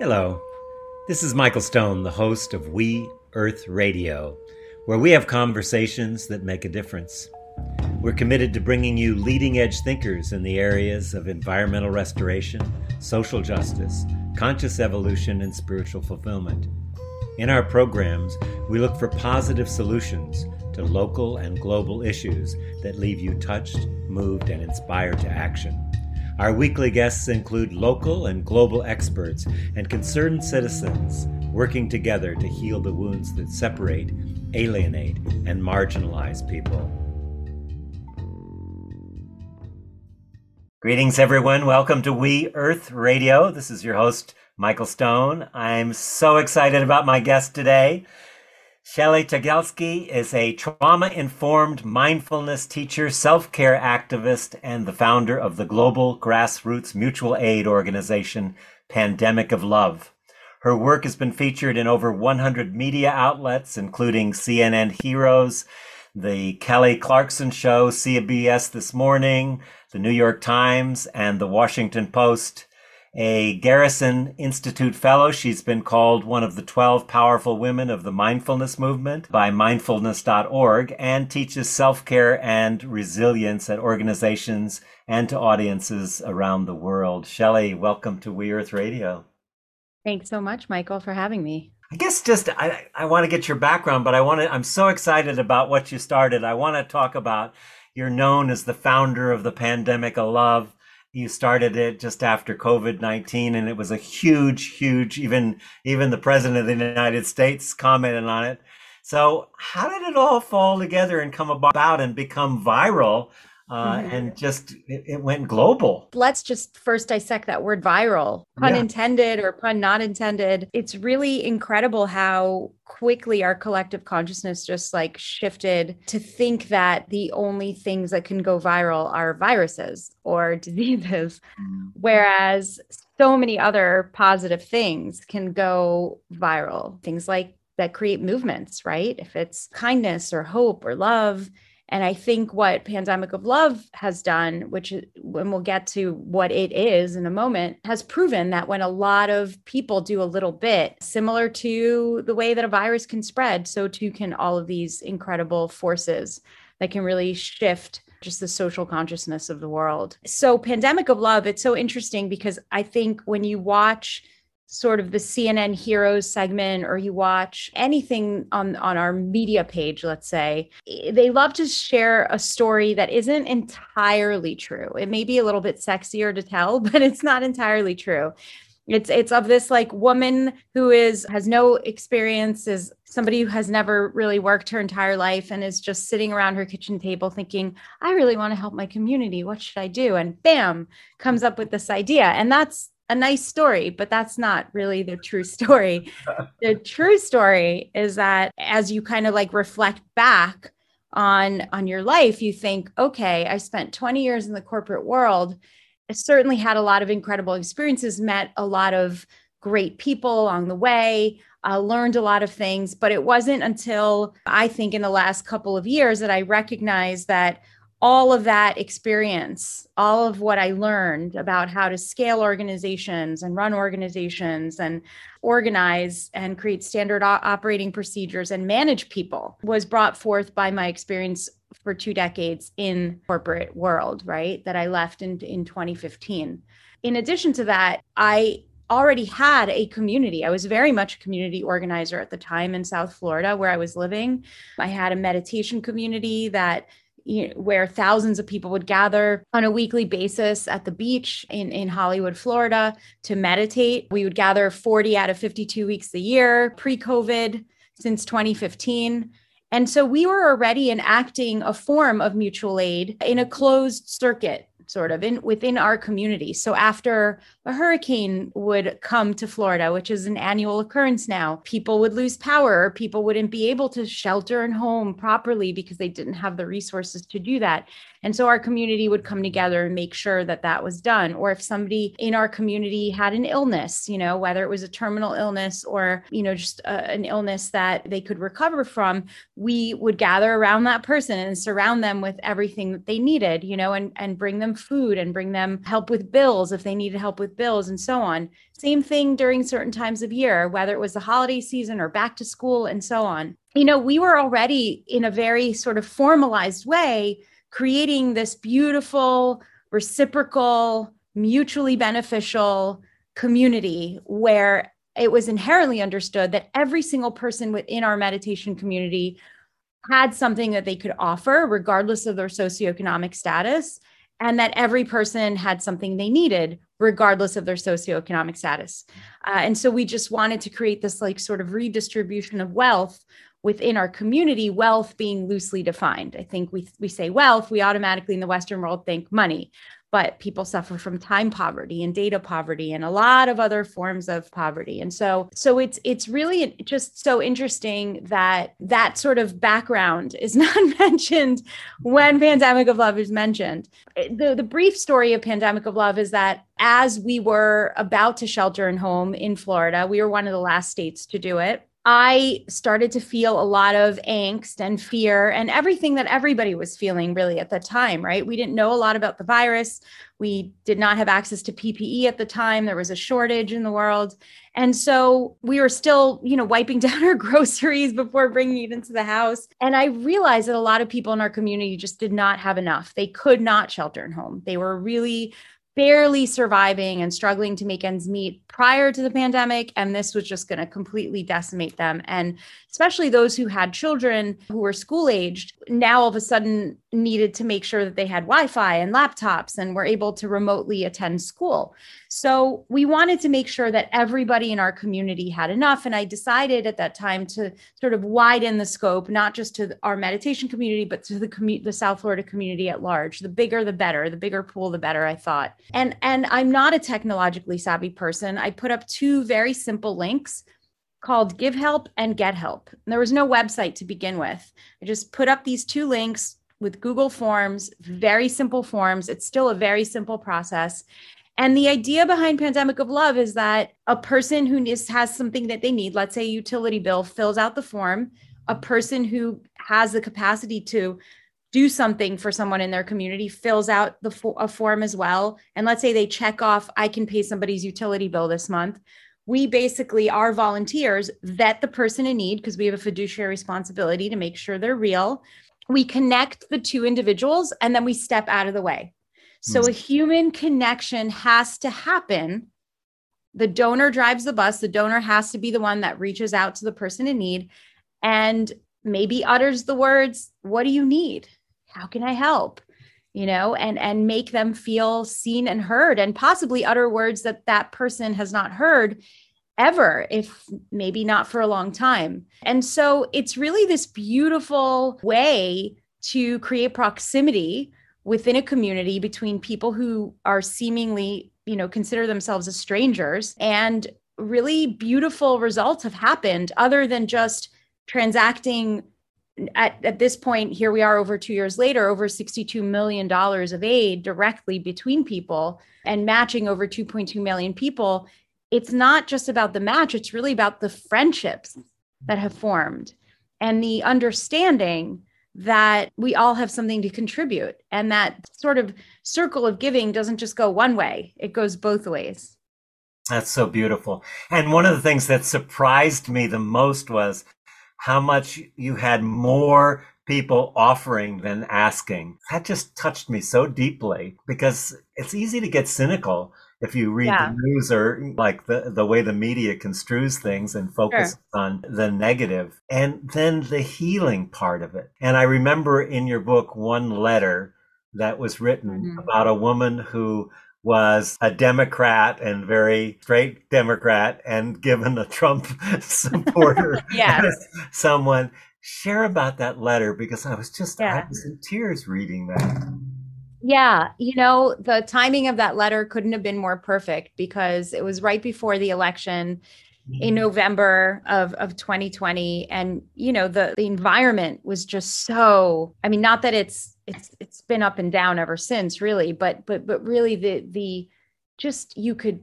Hello, this is Michael Stone, the host of We Earth Radio, where we have conversations that make a difference. We're committed to bringing you leading edge thinkers in the areas of environmental restoration, social justice, conscious evolution, and spiritual fulfillment. In our programs, we look for positive solutions to local and global issues that leave you touched, moved, and inspired to action. Our weekly guests include local and global experts and concerned citizens working together to heal the wounds that separate, alienate, and marginalize people. Greetings, everyone. Welcome to We Earth Radio. This is your host, Michael Stone. I'm so excited about my guest today. Shelly Tygielski is a trauma informed mindfulness teacher, self care activist, and the founder of the global grassroots mutual aid organization, Pandemic of Love. Her work has been featured in over 100 media outlets, including CNN Heroes, The Kelly Clarkson Show, CBS This Morning, The New York Times, and The Washington Post a Garrison Institute Fellow. She's been called one of the 12 powerful women of the mindfulness movement by mindfulness.org and teaches self care and resilience at organizations and to audiences around the world. Shelley, welcome to We Earth Radio. Thanks so much, Michael, for having me. I guess just I, I want to get your background, but I want to I'm so excited about what you started. I want to talk about you're known as the founder of the Pandemic of Love you started it just after COVID-19 and it was a huge, huge, even, even the president of the United States commented on it. So how did it all fall together and come about and become viral uh, mm-hmm. and just it, it, went global. Let's just first dissect that word viral, pun yeah. intended or pun not intended. It's really incredible how quickly our collective consciousness just like shifted to think that the only things that can go viral are viruses or diseases, mm. whereas so many other positive things can go viral. Things like that create movements, right? If it's kindness or hope or love and I think what Pandemic of Love has done, which when we'll get to what it is in a moment, has proven that when a lot of people do a little bit, similar to the way that a virus can spread, so too can all of these incredible forces that can really shift just the social consciousness of the world. So, Pandemic of Love, it's so interesting because I think when you watch sort of the CNN Heroes segment or you watch anything on on our media page let's say they love to share a story that isn't entirely true. It may be a little bit sexier to tell but it's not entirely true. It's it's of this like woman who is has no experience is somebody who has never really worked her entire life and is just sitting around her kitchen table thinking i really want to help my community. What should i do? And bam comes up with this idea. And that's a nice story, but that's not really the true story. the true story is that as you kind of like reflect back on on your life, you think, okay, I spent 20 years in the corporate world. I certainly had a lot of incredible experiences, met a lot of great people along the way, uh, learned a lot of things. But it wasn't until I think in the last couple of years that I recognized that all of that experience, all of what I learned about how to scale organizations and run organizations and organize and create standard operating procedures and manage people was brought forth by my experience for two decades in corporate world, right? That I left in, in 2015. In addition to that, I already had a community. I was very much a community organizer at the time in South Florida where I was living. I had a meditation community that you know, where thousands of people would gather on a weekly basis at the beach in, in Hollywood, Florida to meditate. We would gather 40 out of 52 weeks a year pre COVID since 2015. And so we were already enacting a form of mutual aid in a closed circuit sort of in within our community. So after a hurricane would come to Florida, which is an annual occurrence now, people would lose power, people wouldn't be able to shelter and home properly because they didn't have the resources to do that. And so our community would come together and make sure that that was done. Or if somebody in our community had an illness, you know, whether it was a terminal illness or, you know, just a, an illness that they could recover from, we would gather around that person and surround them with everything that they needed, you know, and, and bring them food and bring them help with bills if they needed help with bills and so on. Same thing during certain times of year, whether it was the holiday season or back to school and so on. You know, we were already in a very sort of formalized way creating this beautiful, reciprocal, mutually beneficial community where it was inherently understood that every single person within our meditation community had something that they could offer, regardless of their socioeconomic status, and that every person had something they needed, regardless of their socioeconomic status. Uh, and so we just wanted to create this like sort of redistribution of wealth within our community, wealth being loosely defined. I think we, we say wealth, we automatically in the Western world think money but people suffer from time poverty and data poverty and a lot of other forms of poverty. And so so it's it's really just so interesting that that sort of background is not mentioned when pandemic of love is mentioned. The the brief story of pandemic of love is that as we were about to shelter in home in Florida we were one of the last states to do it I started to feel a lot of angst and fear and everything that everybody was feeling really at the time, right? We didn't know a lot about the virus. We did not have access to PPE at the time. There was a shortage in the world. And so we were still, you know, wiping down our groceries before bringing it into the house. And I realized that a lot of people in our community just did not have enough. They could not shelter in home. They were really barely surviving and struggling to make ends meet prior to the pandemic. And this was just going to completely decimate them. And especially those who had children who were school aged, now all of a sudden needed to make sure that they had Wi Fi and laptops and were able to remotely attend school. So we wanted to make sure that everybody in our community had enough. And I decided at that time to sort of widen the scope, not just to our meditation community, but to the, commu- the South Florida community at large. The bigger, the better. The bigger pool, the better, I thought. And, and I'm not a technologically savvy person. I put up two very simple links called Give Help and Get Help. And there was no website to begin with. I just put up these two links with Google Forms, very simple forms. It's still a very simple process. And the idea behind Pandemic of Love is that a person who has something that they need, let's say a utility bill, fills out the form. A person who has the capacity to do something for someone in their community fills out the a form as well and let's say they check off i can pay somebody's utility bill this month we basically our volunteers vet the person in need because we have a fiduciary responsibility to make sure they're real. We connect the two individuals and then we step out of the way. So mm-hmm. a human connection has to happen. The donor drives the bus the donor has to be the one that reaches out to the person in need and maybe utters the words what do you need? How can i help you know and and make them feel seen and heard and possibly utter words that that person has not heard ever if maybe not for a long time. And so it's really this beautiful way to create proximity within a community between people who are seemingly you know consider themselves as strangers and really beautiful results have happened other than just transacting at, at this point, here we are over two years later, over $62 million of aid directly between people and matching over 2.2 million people. It's not just about the match, it's really about the friendships that have formed and the understanding that we all have something to contribute. And that sort of circle of giving doesn't just go one way, it goes both ways. That's so beautiful. And one of the things that surprised me the most was how much you had more people offering than asking. That just touched me so deeply because it's easy to get cynical if you read yeah. the news or like the, the way the media construes things and focus sure. on the negative and then the healing part of it. And I remember in your book one letter that was written mm-hmm. about a woman who was a Democrat and very straight Democrat and given a Trump supporter yes. someone. Share about that letter because I was just yeah. I was in tears reading that. Yeah, you know, the timing of that letter couldn't have been more perfect because it was right before the election in mm-hmm. November of, of 2020. And, you know, the, the environment was just so, I mean, not that it's it's it's been up and down ever since really but but but really the the just you could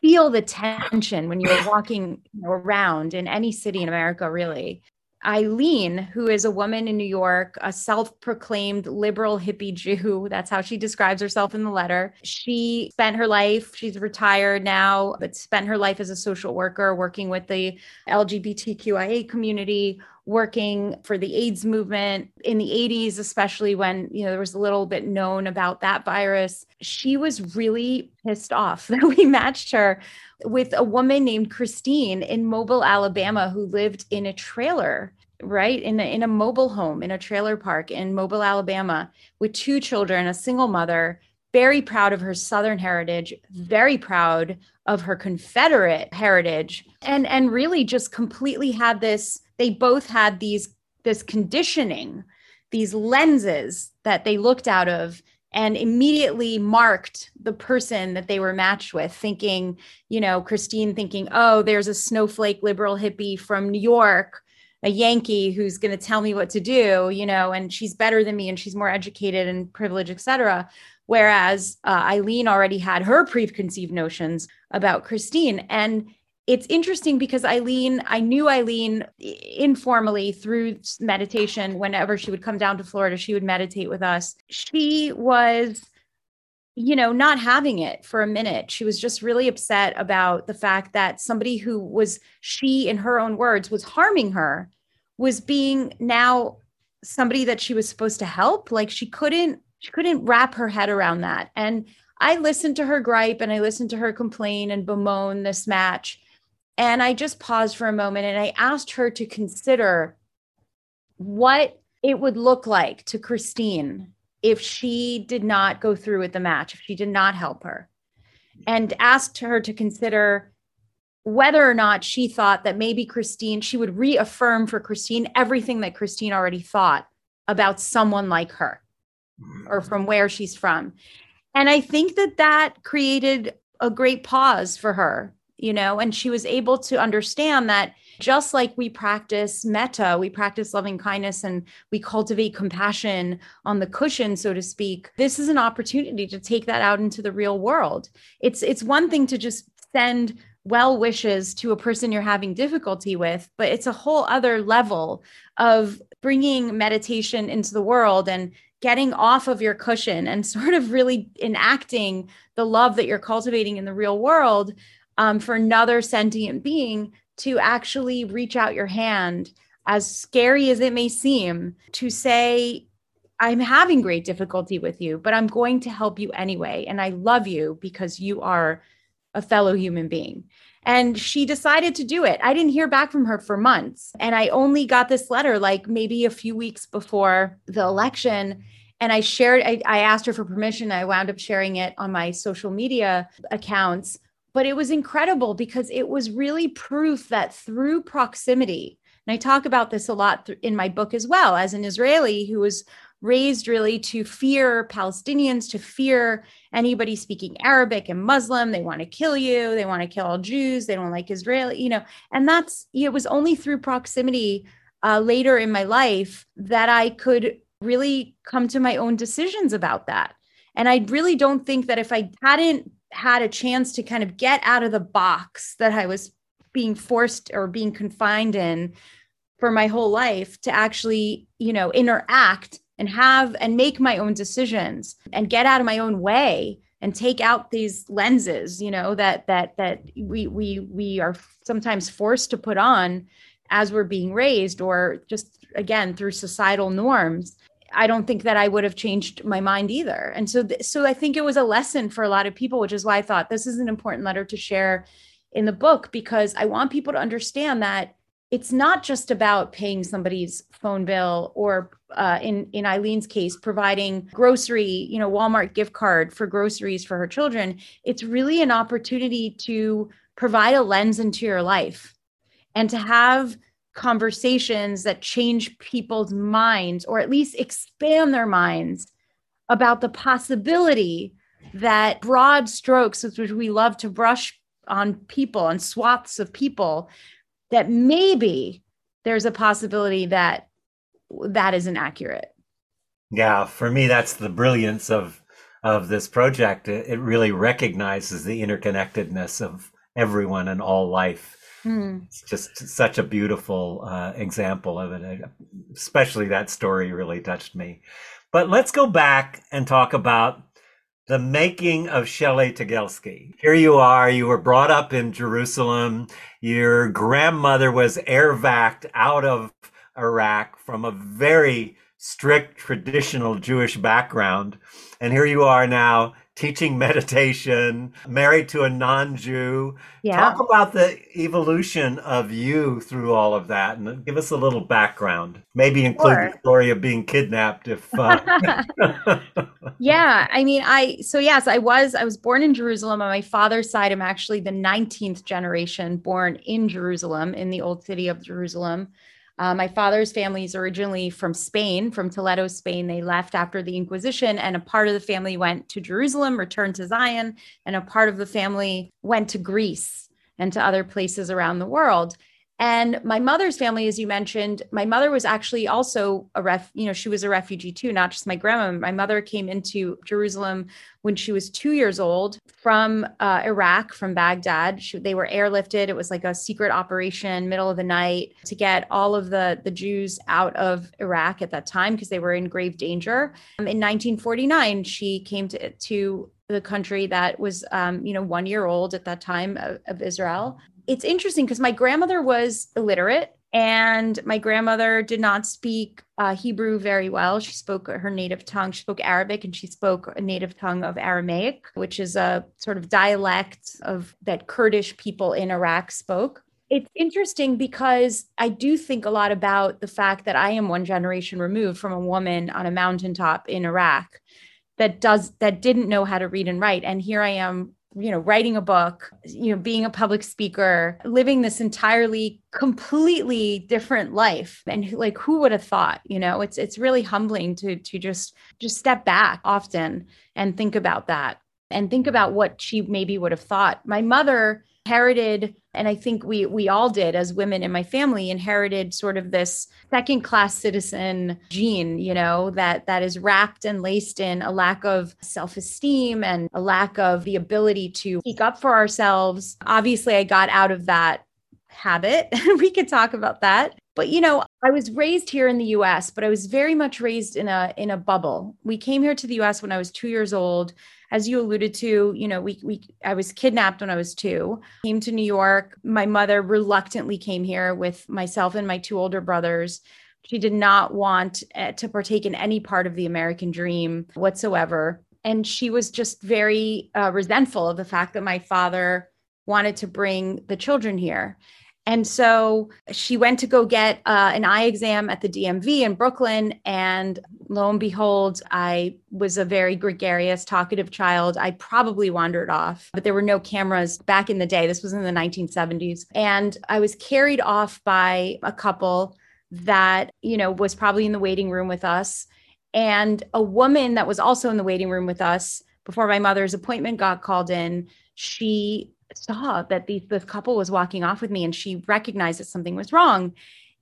feel the tension when you were walking around in any city in america really Eileen, who is a woman in New York, a self proclaimed liberal hippie Jew, that's how she describes herself in the letter. She spent her life, she's retired now, but spent her life as a social worker working with the LGBTQIA community, working for the AIDS movement in the 80s, especially when, you know, there was a little bit known about that virus. She was really pissed off that we matched her with a woman named Christine in Mobile, Alabama, who lived in a trailer right in a, in a mobile home in a trailer park in mobile alabama with two children a single mother very proud of her southern heritage very proud of her confederate heritage and and really just completely had this they both had these this conditioning these lenses that they looked out of and immediately marked the person that they were matched with thinking you know christine thinking oh there's a snowflake liberal hippie from new york a yankee who's going to tell me what to do you know and she's better than me and she's more educated and privileged etc whereas uh, eileen already had her preconceived notions about christine. And it's interesting because Eileen, I knew Eileen informally through meditation. Whenever she would come down to Florida, she would meditate with us. She was, you know, not having it for a minute. She was just really upset about the fact that somebody who was, she, in her own words, was harming her, was being now somebody that she was supposed to help. Like she couldn't, she couldn't wrap her head around that. And I listened to her gripe and I listened to her complain and bemoan this match and I just paused for a moment and I asked her to consider what it would look like to Christine if she did not go through with the match, if she did not help her, and asked her to consider whether or not she thought that maybe Christine, she would reaffirm for Christine everything that Christine already thought about someone like her or from where she's from. And I think that that created a great pause for her you know, and she was able to understand that just like we practice metta, we practice loving kindness and we cultivate compassion on the cushion, so to speak. This is an opportunity to take that out into the real world. It's it's one thing to just send well wishes to a person you're having difficulty with, but it's a whole other level of bringing meditation into the world and getting off of your cushion and sort of really enacting the love that you're cultivating in the real world um, for another sentient being to actually reach out your hand, as scary as it may seem, to say, I'm having great difficulty with you, but I'm going to help you anyway. And I love you because you are a fellow human being. And she decided to do it. I didn't hear back from her for months. And I only got this letter like maybe a few weeks before the election. And I shared, I, I asked her for permission. I wound up sharing it on my social media accounts but it was incredible because it was really proof that through proximity, and I talk about this a lot in my book as well, as an Israeli who was raised really to fear Palestinians, to fear anybody speaking Arabic and Muslim. They want to kill you. They want to kill all Jews. They don't like Israeli, you know. And that's, it was only through proximity uh, later in my life that I could really come to my own decisions about that. And I really don't think that if I hadn't had a chance to kind of get out of the box that I was being forced or being confined in for my whole life to actually, you know, interact and have and make my own decisions and get out of my own way and take out these lenses, you know, that that that we we we are sometimes forced to put on as we're being raised or just again through societal norms I don't think that I would have changed my mind either. And so, th- so I think it was a lesson for a lot of people, which is why I thought this is an important letter to share in the book because I want people to understand that it's not just about paying somebody's phone bill or uh, in in Eileen's case providing grocery you know Walmart gift card for groceries for her children it's really an opportunity to provide a lens into your life and to have conversations that change people's minds or at least expand their minds about the possibility that broad strokes, which we love to brush on people, and swaths of people, that maybe there's a possibility that that isn't accurate. Yeah, for me, that's the brilliance of of this project. It, it really recognizes the interconnectedness of everyone and all life. Mm. It's just such a beautiful uh, example of it. Especially that story really touched me. But let's go back and talk about the making of Shelly Tygielski. Here you are. You were brought up in Jerusalem. Your grandmother was air vac out of Iraq from a very strict traditional Jewish background. And here you are now teaching meditation, married to a non-Jew. Yeah. Talk about the evolution of you through all of that and give us a little background. Maybe include Sure. the story of being kidnapped if uh... yeah i mean i so yes i was i was born in jerusalem on my father's side i'm actually the 19th generation born in jerusalem in the old city of jerusalem uh, my father's family is originally from spain from toledo spain. They left after the inquisition and a part of the family went to jerusalem returned to zion and a part of the family went to greece and to other places around the world and my mother's family, as you mentioned, my mother was actually also a ref, you know, she was a refugee too, not just my grandma. My mother came into Jerusalem when she was two years old from uh, Iraq, from Baghdad. She, they were airlifted. It was like a secret operation, middle of the night, to get all of the, the Jews out of Iraq at that time because they were in grave danger. Um, in 1949, she came to, to the country that was, um, you know, one year old at that time of, of Israel it's interesting because my grandmother was illiterate and my grandmother did not speak uh, Hebrew very well. She spoke her native tongue. She spoke Arabic and she spoke a native tongue of Aramaic, which is a sort of dialect of that Kurdish people in Iraq spoke. It's interesting because I do think a lot about the fact that I am one generation removed from a woman on a mountaintop in Iraq that does that didn't know how to read and write and here I am you know writing a book you know being a public speaker living this entirely completely different life. And like who would have thought you know? It's it's really humbling to to just just step back often and think about that and think about what she maybe would have thought. My mother inherited and i think we we all did as women in my family inherited sort of this second class citizen gene you know that that is wrapped and laced in a lack of self-esteem and a lack of the ability to speak up for ourselves. Obviously i got out of that habit. We could talk about that. But you know i was raised here in the us but i was very much raised in a in a bubble. We came here to the us when i was 2 years old as you alluded to, you know, we we I was kidnapped when I was 2. Came to New York. My mother reluctantly came here with myself and my two older brothers. She did not want uh, to partake in any part of the American dream whatsoever. And she was just very uh, resentful of the fact that my father wanted to bring the children here. And so she went to go get uh, an eye exam at the DMV in Brooklyn. And lo and behold, I was a very gregarious, talkative child. I probably wandered off, but there were no cameras back in the day. This was in the 1970s. And I was carried off by a couple that, you know, was probably in the waiting room with us. And a woman that was also in the waiting room with us before my mother's appointment got called in, she saw that the, this couple was walking off with me and she recognized that something was wrong.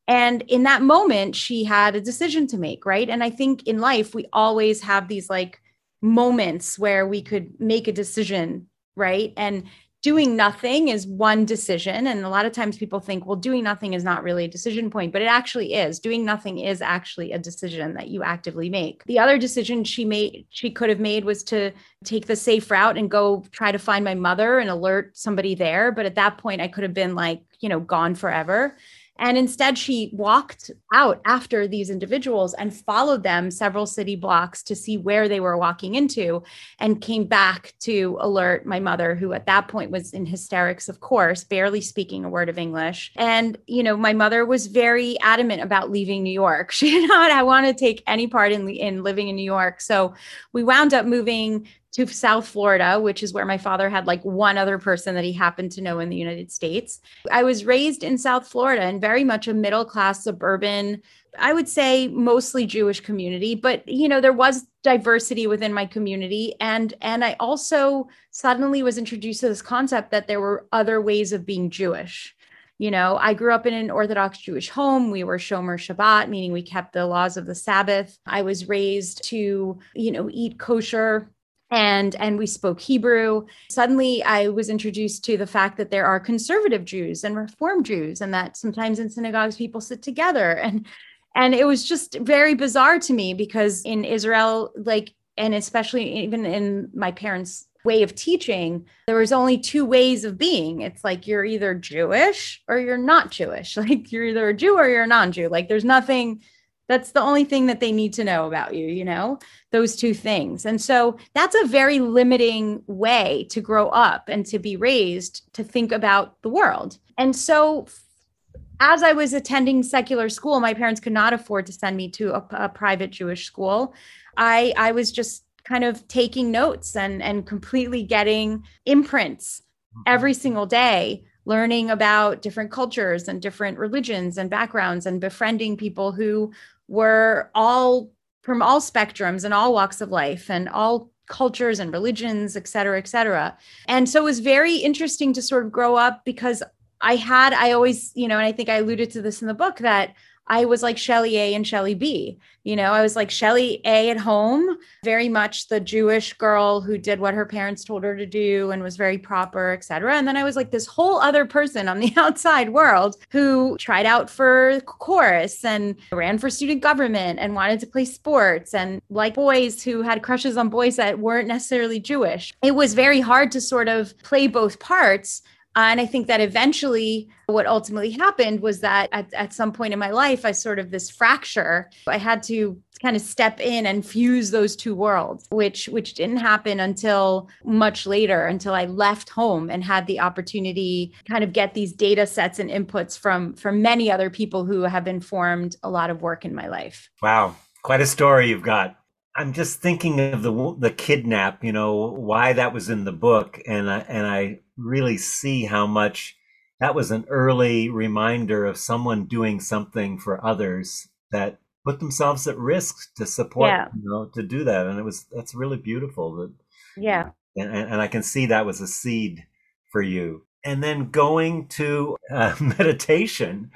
And in that moment, she had a decision to make, right? And I think in life, we always have these like moments where we could make a decision, right? And doing nothing is one decision. And a lot of times people think, well, doing nothing is not really a decision point, but it actually is. Doing nothing is actually a decision that you actively make. The other decision she made, she could have made was to take the safe route and go try to find my mother and alert somebody there. But at that point, I could have been like, you know, gone forever. And instead, she walked out after these individuals and followed them several city blocks to see where they were walking into and came back to alert my mother, who at that point was in hysterics, of course, barely speaking a word of English. And, you know, my mother was very adamant about leaving New York. She did not I want to take any part in, in living in New York. So we wound up moving to South Florida, which is where my father had like one other person that he happened to know in the United States. I was raised in South Florida in very much a middle class suburban, I would say mostly Jewish community, but you know, there was diversity within my community and and I also suddenly was introduced to this concept that there were other ways of being Jewish. You know, I grew up in an Orthodox Jewish home. We were Shomer Shabbat, meaning we kept the laws of the Sabbath. I was raised to, you know, eat kosher and and we spoke hebrew. Suddenly i was introduced to the fact that there are conservative jews and reform jews and that sometimes in synagogues people sit together. And and it was just very bizarre to me because in israel like and especially even in my parents way of teaching there was only two ways of being. It's like you're either jewish or you're not jewish. Like you're either a jew or you're a non-jew. Like there's nothing that's the only thing that they need to know about you, you know, those two things. And so that's a very limiting way to grow up and to be raised to think about the world. And so as I was attending secular school, my parents could not afford to send me to a, a private Jewish school. I I was just kind of taking notes and and completely getting imprints mm-hmm. every single day learning about different cultures and different religions and backgrounds and befriending people who were all from all spectrums and all walks of life and all cultures and religions, et cetera, et cetera. And so it was very interesting to sort of grow up because I had, I always, you know, and I think I alluded to this in the book that I was like Shelly A and Shelly B. You know, I was like Shelly A at home, very much the Jewish girl who did what her parents told her to do and was very proper, etc. And then I was like this whole other person on the outside world who tried out for chorus and ran for student government and wanted to play sports and like boys who had crushes on boys that weren't necessarily Jewish. It was very hard to sort of play both parts and I think that eventually what ultimately happened was that at, at some point in my life, I sort of this fracture, I had to kind of step in and fuse those two worlds, which which didn't happen until much later, until I left home and had the opportunity kind of get these data sets and inputs from from many other people who have informed a lot of work in my life. Wow. Quite a story you've got. I'm just thinking of the the kidnap, you know, why that was in the book, and I, and I really see how much that was an early reminder of someone doing something for others that put themselves at risk to support, yeah. you know, to do that, and it was that's really beautiful. That yeah, and, and I can see that was a seed for you and then going to uh, meditation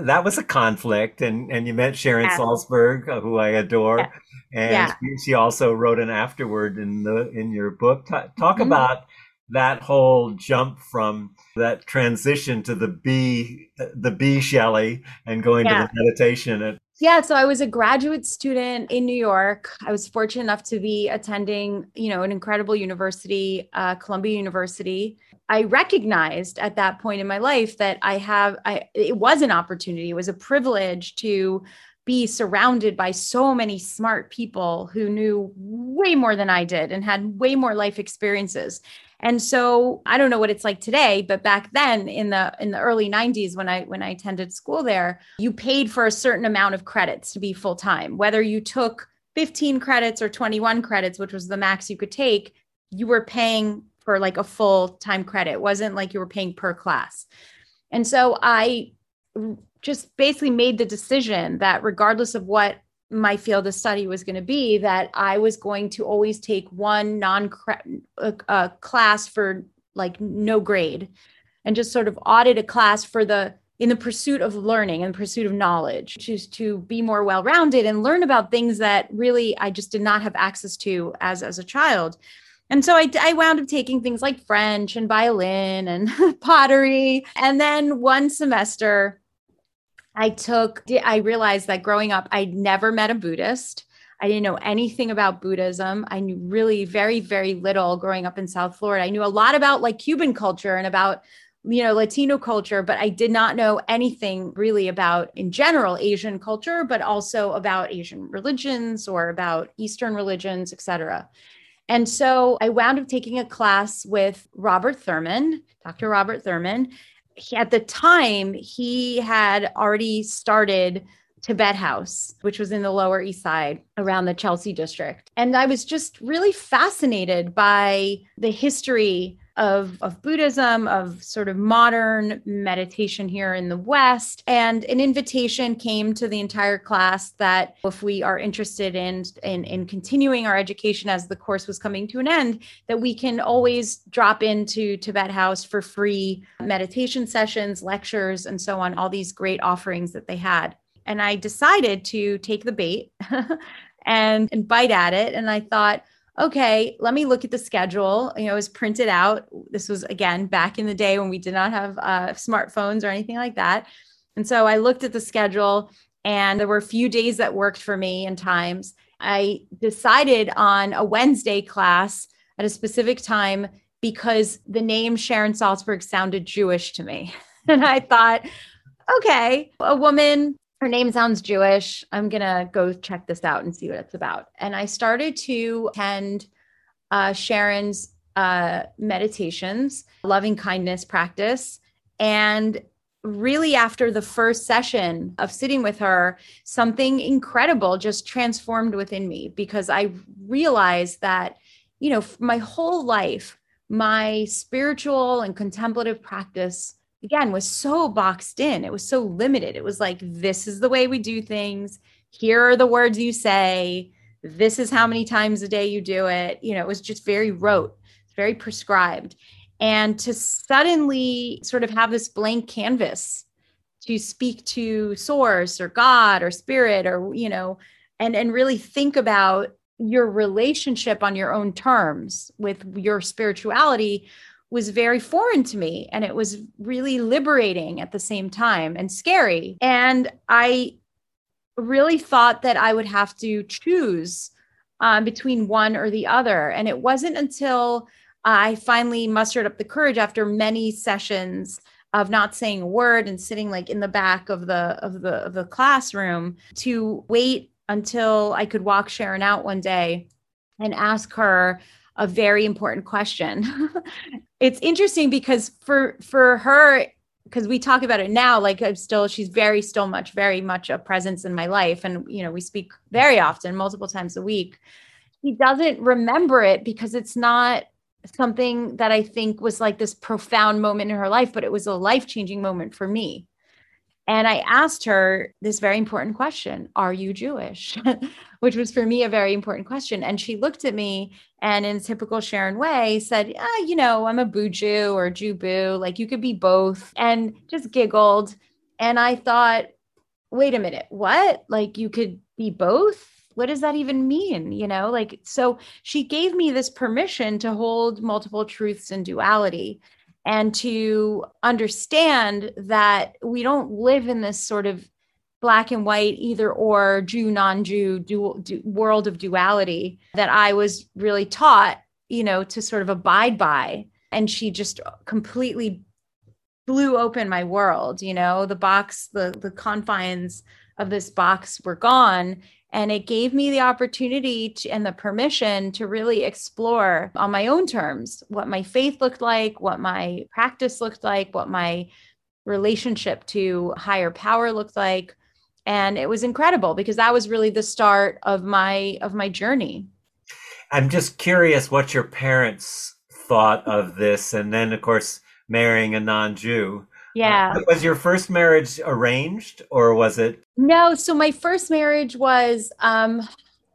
that was a conflict and and you met sharon yeah. salzberg uh, who i adore yeah. and yeah. She, also wrote an afterword in the in your book talk, talk mm-hmm. about that whole jump from that transition to the B, the B Shelly and going to the meditation yeah, so I was a graduate student in New York. I was fortunate enough to be attending, you know, an incredible university, uh, Columbia University. I recognized at that point in my life that I have, I, it was an opportunity, it was a privilege to be surrounded by so many smart people who knew way more than I did and had way more life experiences. And so I don't know what it's like today, but back then in the in the early 90s when I when I attended school there, you paid for a certain amount of credits to be full time. Whether you took 15 credits or 21 credits, which was the max you could take, you were paying for like a full time credit. It wasn't like you were paying per class. And so I just basically made the decision that regardless of what my field of study was going to be that I was going to always take one non uh, uh, class for like no grade and just sort of audit a class for the in the pursuit of learning and pursuit of knowledge choose to be more well-rounded and learn about things that really I just did not have access to as as a child. And so I, I wound up taking things like French and violin and pottery. And then one semester, I took, I realized that growing up, I'd never met a Buddhist. I didn't know anything about Buddhism. I knew really very, very little growing up in South Florida. I knew a lot about like Cuban culture and about, you know, Latino culture, but I did not know anything really about, in general, Asian culture, but also about Asian religions or about Eastern religions, etc. And so I wound up taking a class with Robert Thurman, Dr. Robert Thurman, he, at the time he had already started Tibet House, which was in the Lower East Side around the Chelsea district. And I was just really fascinated by the history of, of Buddhism, of sort of modern meditation here in the West. And an invitation came to the entire class that if we are interested in, in, in continuing our education as the course was coming to an end, that we can always drop into Tibet House for free meditation sessions, lectures, and so on, all these great offerings that they had. And I decided to take the bait and, and bite at it. And I thought, okay, let me look at the schedule. You know, it was printed out. This was again back in the day when we did not have uh, smartphones or anything like that. And so I looked at the schedule and there were a few days that worked for me and times. I decided on a Wednesday class at a specific time because the name Sharon Salzberg sounded Jewish to me. and I thought, okay, a woman, her name sounds Jewish. I'm going to go check this out and see what it's about. And I started to attend uh, Sharon's uh, meditations, loving kindness practice. And really after the first session of sitting with her something incredible just transformed within me because i realized that you know my whole life my spiritual and contemplative practice again was so boxed in. It was so limited. It was like this is the way we do things. Here are the words you say. This is how many times a day you do it. You know it was just very rote very prescribed. And to suddenly sort of have this blank canvas to speak to source or god or spirit or you know and and really think about your relationship on your own terms with your spirituality was very foreign to me and it was really liberating at the same time and scary. And i really thought that i would have to choose um, between one or the other. And it wasn't until I finally mustered up the courage after many sessions of not saying a word and sitting like in the back of the of the of the classroom to wait until I could walk Sharon out one day and ask her a very important question. it's interesting because for for her because we talk about it now like I'm still she's very still much very much a presence in my life and you know we speak very often multiple times a week. He doesn't remember it because it's not something that I think was like this profound moment in her life, but it was a life changing moment for me. And I asked her this very important question Are you Jewish? Which was for me a very important question. And she looked at me and, in typical Sharon way, said, ah, You know, I'm a boo Jew or Jew boo. Like you could be both. And just giggled. And I thought, Wait a minute, what? Like you could be both? what does that even mean you know like so she gave me this permission to hold multiple truths and duality and to understand that we don't live in this sort of black and white either or jew non-jew dual, du- world of duality that i was really taught you know to sort of abide by. And she just completely blew open my world you know? The box the the confines of this box were gone and it gave me the opportunity to, and the permission to really explore on my own terms what my faith looked like, what my practice looked like, what my relationship to higher power looked like. And it was incredible because that was really the start of my of my journey. I'm just curious what your parents thought of this and then of course marrying a non-Jew. Yeah. Uh, was your first marriage arranged or was it? No. So my first marriage was um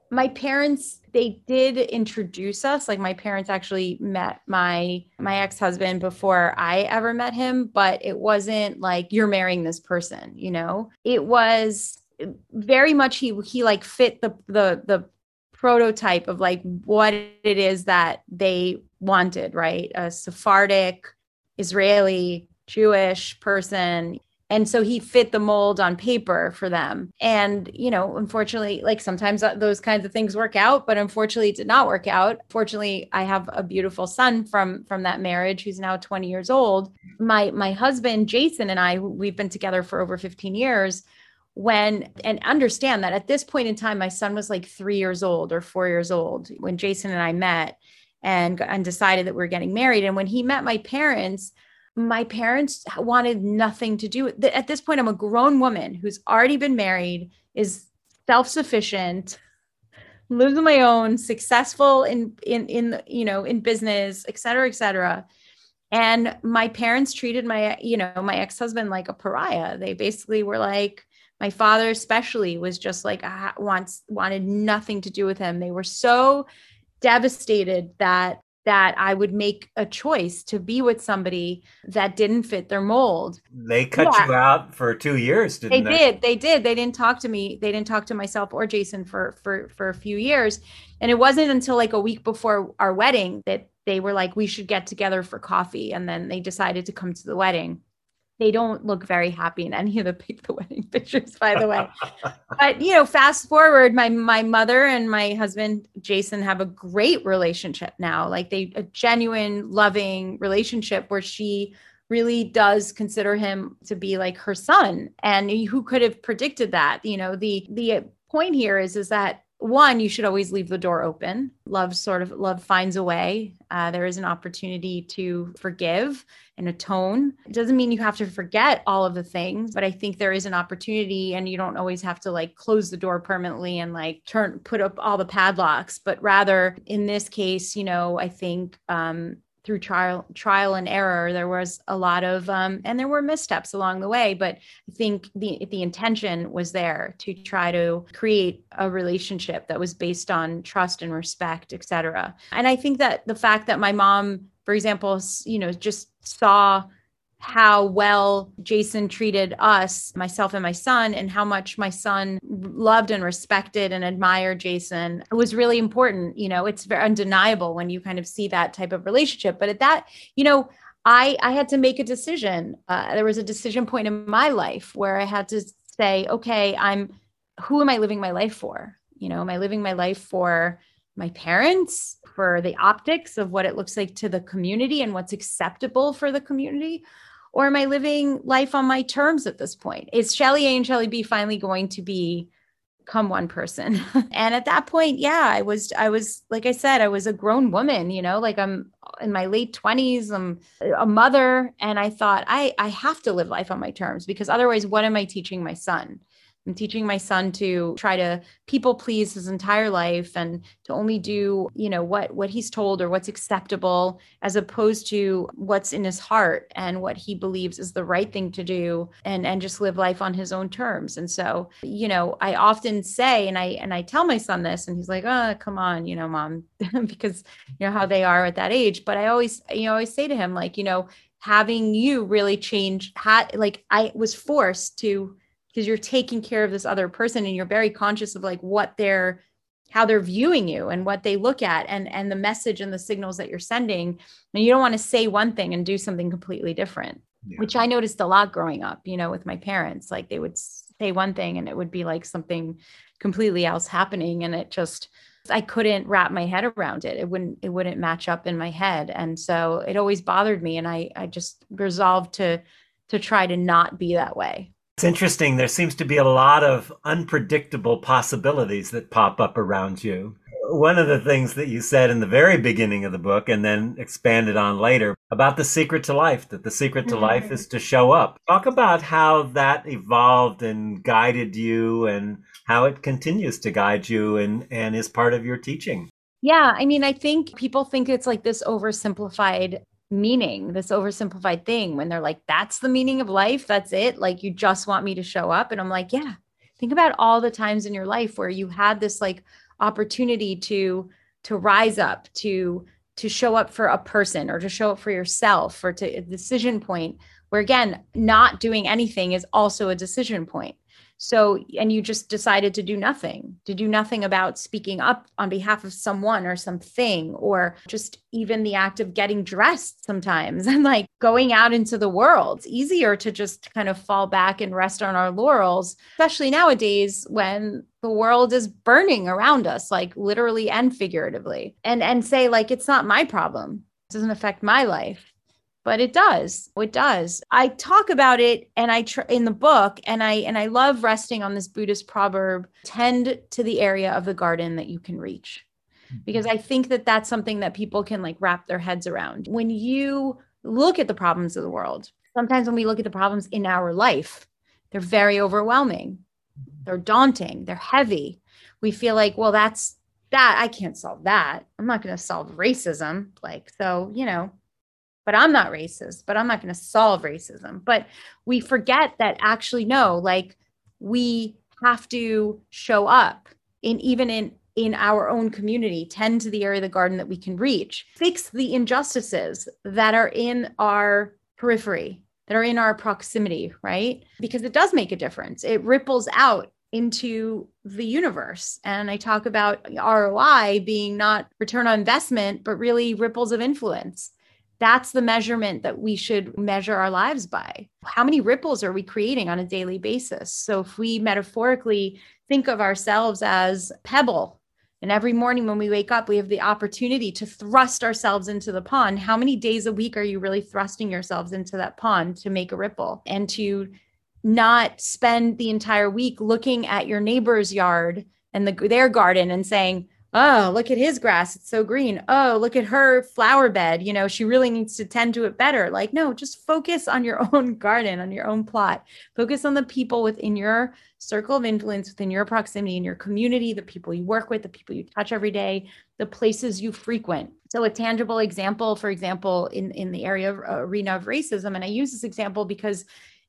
my parents they did introduce us like my parents actually met my my ex-husband before i ever met him but it wasn't like you're marrying this person you know it was very much he he like fit the the the prototype of like what it is that they wanted right a sephardic israeli Jewish person. And so he fit the mold on paper for them. And, you know, unfortunately, like sometimes uh, those kinds of things work out, but unfortunately it did not work out. Fortunately, I have a beautiful son from from that marriage who's now 20 years old. My my husband Jason and I we've been together for over 15 years when and understand that at this point in time my son was like 3 years old or 4 years old when Jason and I met and and decided that we are getting married and when he met my parents my parents wanted nothing to do with at this point i'm a grown woman who's already been married is self-sufficient lives on my own successful in in in you know in business et cetera et cetera. And my parents treated my you know my ex-husband like a pariah. They basically were like my father especially was just like ah, wants wanted nothing to do with him. They were so devastated that that I would make a choice to be with somebody that didn't fit their mold. They cut yeah. you out for two years, didn't they? They did. They did. They didn't talk to me. They didn't talk to myself or Jason for for for a few years. And it wasn't until like a week before our wedding that they were like, we should get together for coffee. And then they decided to come to the wedding they don't look very happy in any of the the wedding pictures by the way. But you know fast forward my my mother and my husband jason have a great relationship now. Like they a genuine loving relationship where she really does consider him to be like her son. And who could have predicted that? You know the the point here is is that one you should always leave the door open. Love sort of love finds a way. Uh, there is an opportunity to forgive and atone. It doesn't mean you have to forget all of the things but i think there is an opportunity and you don't always have to like close the door permanently and like turn put up all the padlocks but rather in this case you know i think um through trial trial and error there was a lot of um, and there were missteps along the way but i think the the intention was there to try to create a relationship that was based on trust and respect etc and i think that the fact that my mom for example you know just saw how well Jason treated us, myself and my son, and how much my son loved and respected and admired Jason was really important. You know, it's very undeniable when you kind of see that type of relationship. But at that, you know, I I had to make a decision. Uh, there was a decision point in my life where I had to say, okay, I'm who am I living my life for? You know, am I living my life for my parents, for the optics of what it looks like to the community and what's acceptable for the community? or am I living life on my terms at this point? Is Shelly A and Shelly B finally going to be come one person? and at that point, yeah, I was, I was, like I said, I was a grown woman, you know, like I'm in my late 20s, I'm a mother. And I thought, I, I have to live life on my terms because otherwise, what am I teaching my son? I'm teaching my son to try to people please his entire life and to only do, you know, what what he's told or what's acceptable as opposed to what's in his heart and what he believes is the right thing to do and and just live life on his own terms. And so, you know, I often say and I and I tell my son this and he's like, "Oh, come on, you know, mom," because you know how they are at that age, but I always you know, always say to him like, you know, having you really change had like I was forced to because you're taking care of this other person and you're very conscious of like what they're how they're viewing you and what they look at and and the message and the signals that you're sending and you don't want to say one thing and do something completely different yeah. which i noticed a lot growing up you know with my parents like they would say one thing and it would be like something completely else happening and it just I couldn't wrap my head around it. It wouldn't it wouldn't match up in my head. And so it always bothered me and I I just resolved to to try to not be that way. It's interesting. There seems to be a lot of unpredictable possibilities that pop up around you. One of the things that you said in the very beginning of the book and then expanded on later about the secret to life, that the secret to mm-hmm. life is to show up. Talk about how that evolved and guided you and how it continues to guide you and, and is part of your teaching. Yeah, I mean, I think people think it's like this oversimplified meaning, this oversimplified thing when they're like, that's the meaning of life. That's it. Like, you just want me to show up. And I'm like, yeah, think about all the times in your life where you had this like opportunity to to rise up to to show up for a person or to show up for yourself or to a decision point where again not doing anything is also a decision point so, and you just decided to do nothing, to do nothing about speaking up on behalf of someone or something, or just even the act of getting dressed sometimes and like going out into the world. It's easier to just kind of fall back and rest on our laurels, especially nowadays when the world is burning around us, like literally and figuratively, and, and say, like, it's not my problem. It doesn't affect my life but it does it does. I talk about it and i tr- in the book and i and i love resting on this buddhist proverb tend to the area of the garden that you can reach. Mm-hmm. because i think that that's something that people can like wrap their heads around. When you look at the problems of the world sometimes when we look at the problems in our life they're very overwhelming. They're daunting. They're heavy. We feel like well that's that i can't solve that. I'm not going to solve racism like so you know but I'm not racist, but I'm not going to solve racism. But we forget that actually, no, like we have to show up in even in in our own community, tend to the area of the garden that we can reach, fix the injustices that are in our periphery, that are in our proximity, right? Because it does make a difference. It ripples out into the universe. And I talk about ROI being not return on investment, but really ripples of influence. That's the measurement that we should measure our lives by. How many ripples are we creating on a daily basis? So if we metaphorically think of ourselves as pebble and every morning when we wake up, we have the opportunity to thrust ourselves into the pond. How many days a week are you really thrusting yourselves into that pond to make a ripple and to not spend the entire week looking at your neighbor's yard and the, their garden and saying, oh, look at his grass. It's so green. Oh, look at her flower bed. You know, she really needs to tend to it better. Like, no, just focus on your own garden, on your own plot. Focus on the people within your circle of influence, within your proximity, in your community, the people you work with, the people you touch every day, the places you frequent. So, a tangible example, for example, in, in the area of uh, arena of racism, and I use this example because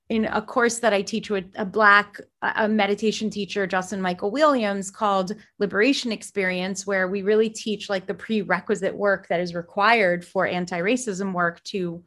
in a course that I teach with a Black a meditation teacher, Justin Michael Williams, called Liberation Experience, where we really teach like the prerequisite work that is required for anti racism work to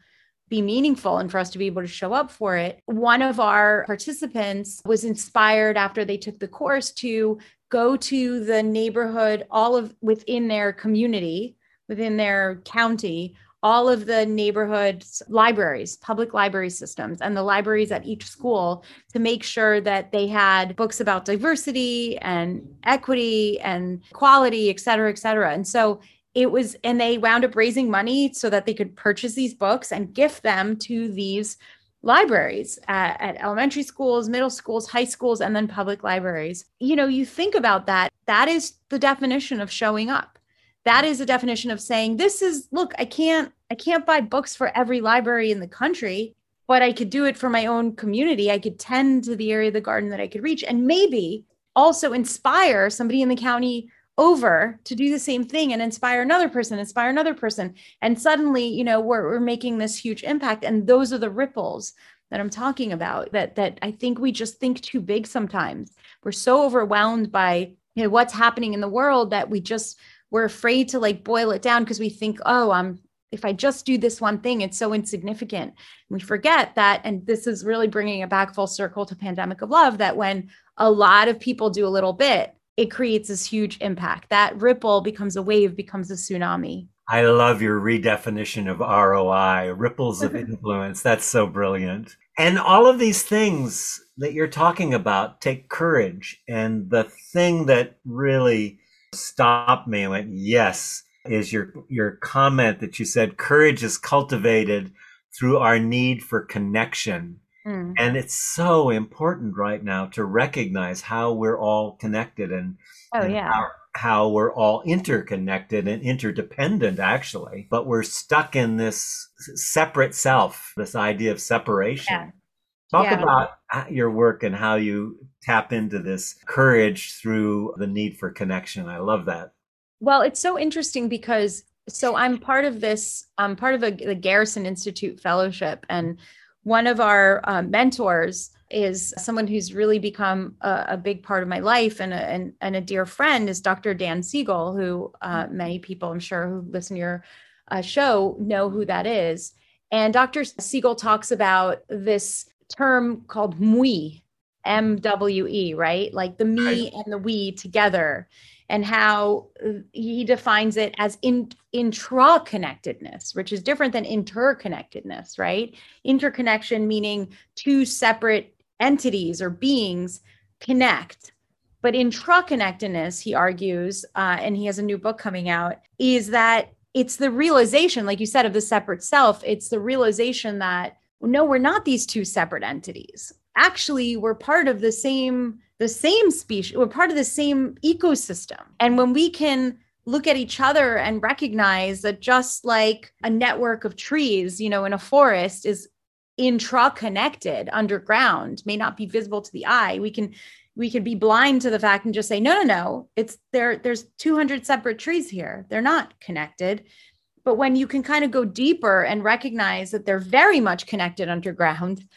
be meaningful and for us to be able to show up for it. One of our participants was inspired after they took the course to go to the neighborhood, all of within their community, within their county, all of the neighborhood libraries, public library systems, and the libraries at each school to make sure that they had books about diversity and equity and quality, et cetera, et cetera. And so it was, and they wound up raising money so that they could purchase these books and gift them to these libraries at, at, elementary schools, middle schools, high schools, and then public libraries. You know, you think about that, that is the definition of showing up that is a definition of saying this is look i can't i can't buy books for every library in the country but i could do it for my own community. I could tend to the area of the garden that i could reach. And maybe also inspire somebody in the county over to do the same thing and inspire another person inspire another person. And suddenly you know we're, we're making this huge impact. And those are the ripples that i'm talking about that that i think we just think too big sometimes. We're so overwhelmed by you know what's happening in the world that we just we're afraid to like boil it down because we think, oh, I'm if I just do this one thing, it's so insignificant. We forget that, and this is really bringing it back full circle to pandemic of love, that when a lot of people do a little bit, it creates this huge impact. That ripple becomes a wave, becomes a tsunami. I love your redefinition of ROI, ripples of influence. That's so brilliant. And all of these things that you're talking about take courage. And the thing that really stopped me and went, yes, is your your comment that you said courage is cultivated through our need for connection. Mm. And it's so important right now to recognize how we're all connected and, oh, and yeah. how, how we're all interconnected and interdependent, actually. But we're stuck in this separate self, this idea of separation. Yeah. Talk yeah. about your work and how you tap into this courage through the need for connection. I love that. Well, it's so interesting because so I'm part of this, I'm part of a, the Garrison Institute Fellowship, and one of our uh, mentors is someone who's really become a, a big part of my life and a, and, and a dear friend is Dr. Dan Siegel, who uh, many people I'm sure who listen to your uh, show know who that is. And Dr. Siegel talks about this term called MWE, MWE, right? Like the me and the we together, and how uh, he defines it as in, intra-connectedness, which is different than interconnectedness, right? Interconnection meaning two separate entities or beings connect. But intra-connectedness, he argues, uh, and he has a new book coming out, is that it's the realization, like you said, of the separate self. It's the realization that no, we're not these two separate entities. Actually, we're part of the same the same species. We're part of the same ecosystem. And when we can look at each other and recognize that just like a network of trees, you know, in a forest is intra-connected underground, may not be visible to the eye, we can we can be blind to the fact and just say no no no it's there there's 200 separate trees here they're not connected but when you can kind of go deeper and recognize that they're very much connected underground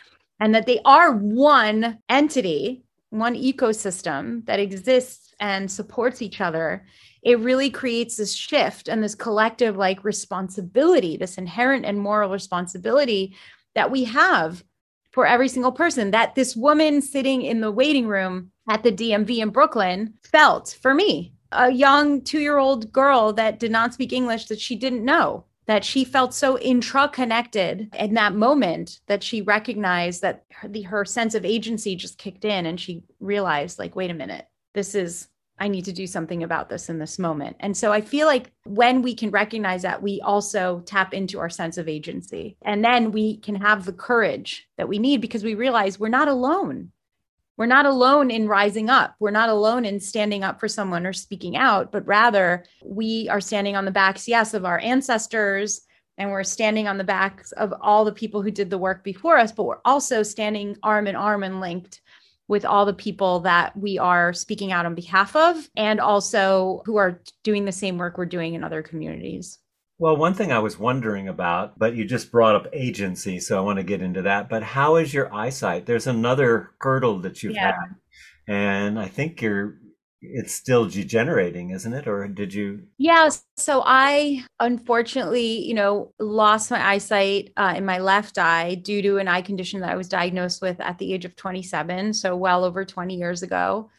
and that they are one entity, one ecosystem that exists and supports each other, it really creates this shift and this collective like responsibility, this inherent and moral responsibility that we have for every single person that this woman sitting in the waiting room at the DMV in Brooklyn felt for me. A young two year old girl that did not speak English that she didn't know, that she felt so intra connected in that moment that she recognized that her, the, her sense of agency just kicked in and she realized, like, wait a minute, this is I need to do something about this in this moment. And so I feel like when we can recognize that, we also tap into our sense of agency. And then we can have the courage that we need because we realize we're not alone. We're not alone in rising up. We're not alone in standing up for someone or speaking out, but rather we are standing on the backs, yes, of our ancestors, and we're standing on the backs of all the people who did the work before us, but we're also standing arm in arm and linked with all the people that we are speaking out on behalf of and also who are doing the same work we're doing in other communities. Well, one thing I was wondering about, but you just brought up agency, so I want to get into that. But how is your eyesight? There's another hurdle that you've yeah. had, and I think you're it's still degenerating, isn't it? Or did you? Yeah. So I unfortunately, you know, lost my eyesight uh, in my left eye due to an eye condition that I was diagnosed with at the age of 27. So well over 20 years ago.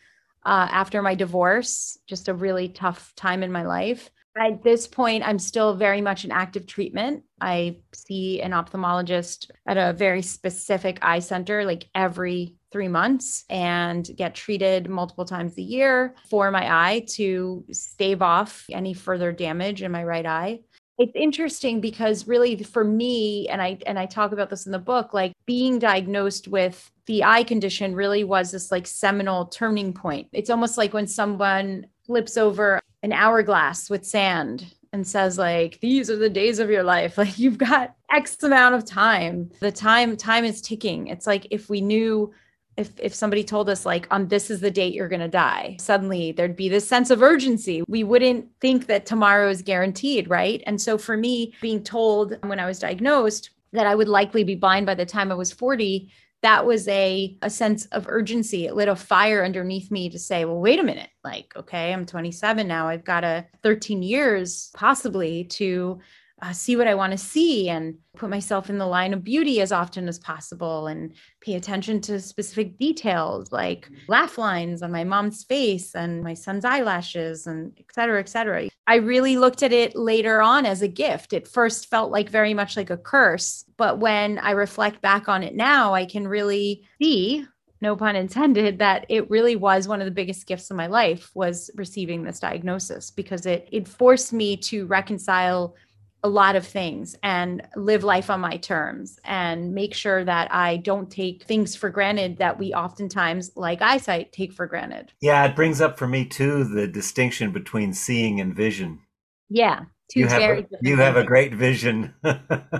Uh, after my divorce, just a really tough time in my life. At this point, I'm still very much in active treatment. I see an ophthalmologist at a very specific eye center like every three months and get treated multiple times a year for my eye to stave off any further damage in my right eye it's interesting because really for me and i and i talk about this in the book like being diagnosed with the eye condition really was this like seminal turning point it's almost like when someone flips over an hourglass with sand and says like these are the days of your life. Like you've got x amount of time. The time time is ticking. It's like if we knew if if somebody told us like on this is the date you're going to die suddenly there'd be this sense of urgency. We wouldn't think that tomorrow is guaranteed right? And so for me being told when i was diagnosed that i would likely be blind by the time i was 40 that was a a sense of urgency. It lit a fire underneath me to say well wait a minute. Like okay i'm 27 now. I've got a 13 years possibly to uh, see what I want to see and put myself in the line of beauty as often as possible and pay attention to specific details like laugh lines on my mom's face and my son's eyelashes and et cetera, et cetera. I really looked at it later on as a gift. It first felt like very much like a curse. But when I reflect back on it now, I can really see no pun intended that it really was one of the biggest gifts of my life was receiving this diagnosis because it it forced me to reconcile a lot of things and live life on my terms and make sure that I don't take things for granted that we oftentimes, like eyesight, take for granted. Yeah, it brings up for me too the distinction between seeing and vision. Yeah. you have, a, you have a great vision,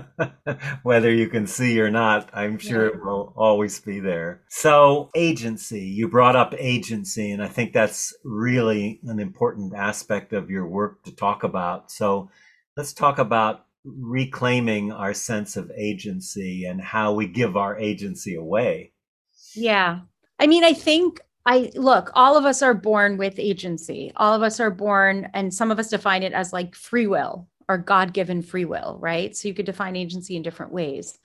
whether you can see or not. I'm sure yeah. it will always be there. So, agency, you brought up agency, and I think that's really an important aspect of your work to talk about. So, let's talk about reclaiming our sense of agency and how we give our agency away. Yeah. I mean, I think I look, all of us are born with agency. All of us are born, and some of us define it as like free will or God given free will, right? So you could define agency in different ways.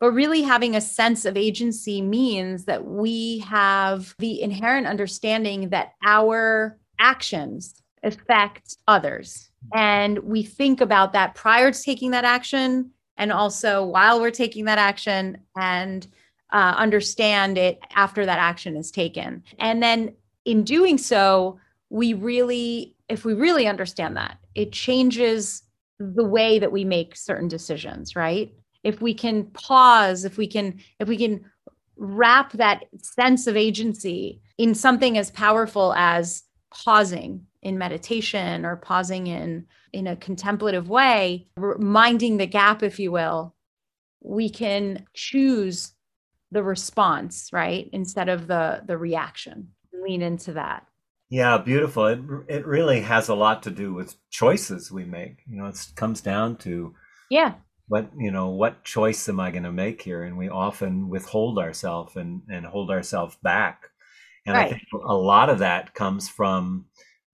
But really, having a sense of agency means that we have the inherent understanding that our actions affect others and we think about that prior to taking that action and also while we're taking that action and uh, understand it after that action is taken. And then in doing so, we really, if we really understand that, it changes the way that we make certain decisions, right? If we can pause, if we can, if we can wrap that sense of agency in something as powerful as pausing in meditation or pausing in in a contemplative way minding the gap if you will we can choose the response right instead of the the reaction. Lean into that. Yeah beautiful. It, it really has a lot to do with choices we make. You know it comes down to yeah. what you know what choice am i going to make here? And we often withhold ourselves and and hold ourselves back. And right. I think a lot of that comes from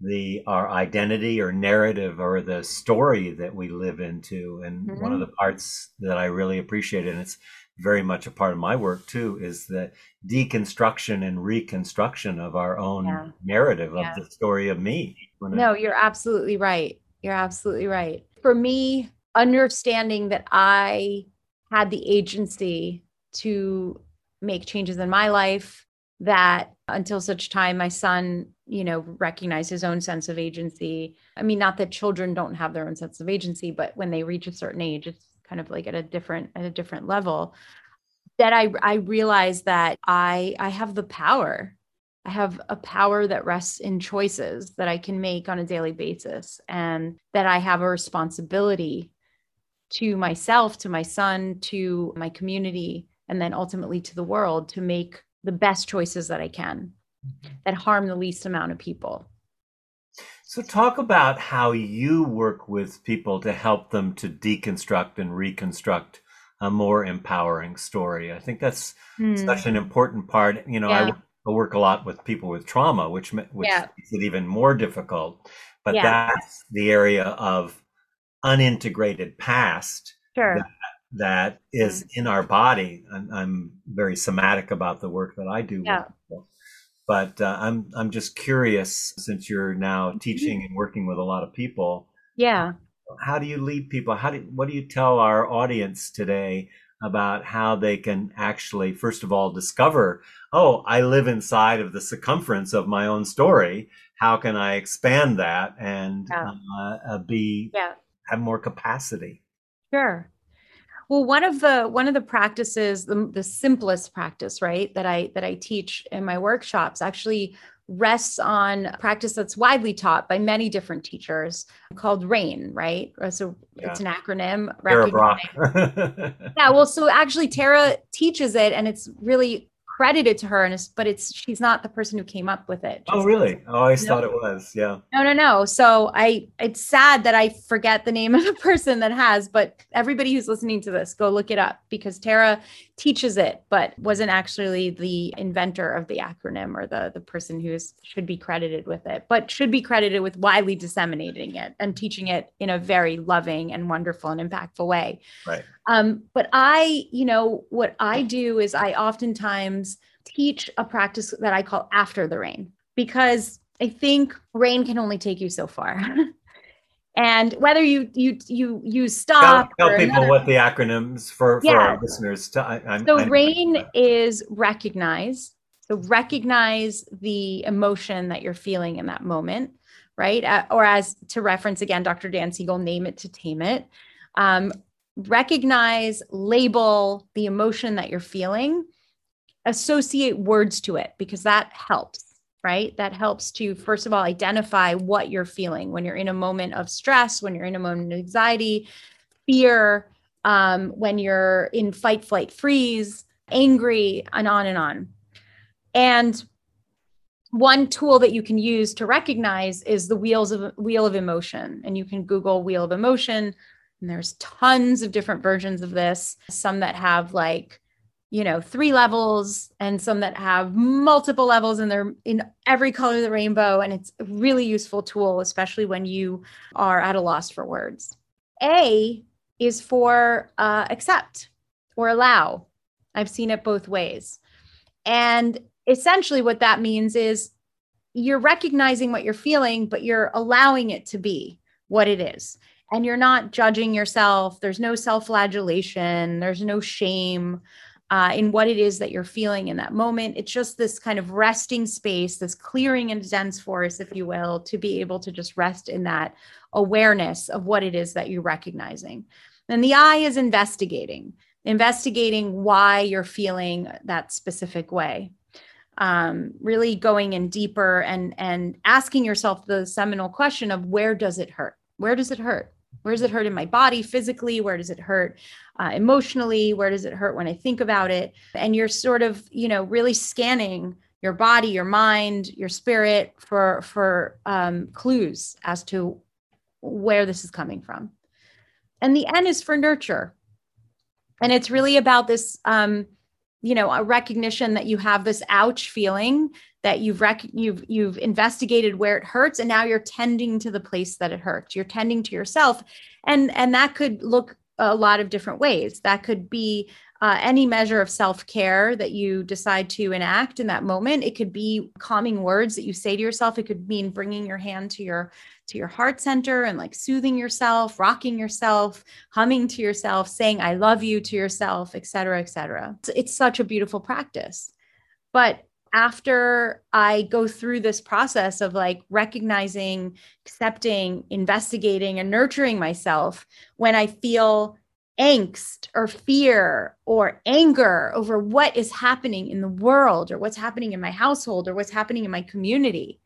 the our identity or narrative or the story that we live into. And mm-hmm. one of mm-hmm. the parts that I really appreciate, and it's very much a part of my work too, is the deconstruction and reconstruction of our own yeah. narrative yeah. of the story of me. No, it, you're absolutely right. You're absolutely right. For me, understanding that I had the agency to make changes in my life, that until such time my son you know recognize his own sense of agency. I mean not that children don't have their own sense of agency but when they reach a certain age it's kind of like at a different at a different level that i i realize that i i have the power. I have a power that rests in choices that i can make on a daily basis and that i have a responsibility to myself to my son to my community and then ultimately to the world to make the best choices that I can that harm the least amount of people. So, talk about how you work with people to help them to deconstruct and reconstruct a more empowering story. I think that's hmm. such an important part. You know, yeah. I, work a lot with people with trauma, which, which yeah. makes it even more difficult. But yeah. that's the area of unintegrated past sure. that that is mm-hmm. in our body. I'm, I'm, very somatic about the work that I do. Yeah. But uh, I'm I'm just curious since you're now mm-hmm. teaching and working with a lot of people. Yeah. How do you lead people? How do what do you tell our audience today about how they can actually first of all discover, oh, I live inside of the circumference of my own story. How can I expand that and yeah. uh, uh be yeah. have more capacity? Sure. Well, one of the one of the practices, the, the simplest practice, right, that I that I teach in my workshops actually rests on a practice that's widely taught by many different teachers called RAIN, right? Uh, so yeah. it's an acronym. Tara Brach. yeah, well, so actually Tara teaches it and it's really credited to her and it's but it's she's not the person who came up with it. Oh really? Oh, i always no. thought it was yeah. No no no. So i it's sad that i forget the name of the person that has but everybody who's listening to this go look it up because tara teaches it but wasn't actually the inventor of the acronym or the the person who is, should be credited with it but should be credited with widely disseminating it and teaching it in a very loving and wonderful and impactful way. Right. Um, but I, you know, what I do is I oftentimes teach a practice that I call after the rain because I think rain can only take you so far. and whether you you you use stop tell, tell people another, what the acronyms for, for yeah. our listeners to, I, so I, rain I is recognize so recognize the emotion that you're feeling in that moment right uh, or as to reference again dr dan siegel name it to tame it um, recognize, label the emotion that you're feeling, associate words to it because that helps, right? That helps to, first of all, identify what you're feeling when you're in a moment of stress, when you're in a moment of anxiety, fear, um, when you're in fight, flight, freeze, angry, and on and on. And one tool that you can use to recognize is the wheels of wheel of emotion and you can google wheel of emotion and there's tons of different versions of this, some that have like, you know, three levels and some that have multiple levels and they're in every color of the rainbow. And it's a really useful tool, especially when you are at a loss for words. A is for uh, accept or allow. I've seen it both ways. And essentially, what that means is you're recognizing what you're feeling, but you're allowing it to be what it is and you're not judging yourself. There's no self flagellation, there's no shame uh, in what it is that you're feeling in that moment. It's just this kind of resting space, this clearing and dense forest, if you will, to be able to just rest in that awareness of what it is that you're recognizing. And the I is investigating, investigating why you're feeling that specific way. Um, really going in deeper and and asking yourself the seminal question of where does it hurt? Where does it hurt? Where does it hurt in my body physically? Where does it hurt uh, emotionally? Where does it hurt when I think about it? And you're sort of, you know, really scanning your body, your mind, your spirit for for um, clues as to where this is coming from. And the N is for nurture, and it's really about this um, you know, a recognition that you have this ouch feeling that you've rec- you've you've investigated where it hurts and now you're tending to the place that it hurts. You're tending to yourself. And and that could look a lot of different ways. That could be uh, any measure of self care that you decide to enact in that moment. It could be calming words that you say to yourself. It could mean bringing your hand to your to your heart center and like soothing yourself, rocking yourself, humming to yourself, saying "I love you" to yourself, et cetera, et cetera. It's, it's such a beautiful practice. But after I go through this process of like recognizing, accepting, investigating, and nurturing myself, when I feel angst or fear or anger over what is happening in the world or what's happening in my household or what's happening in my community.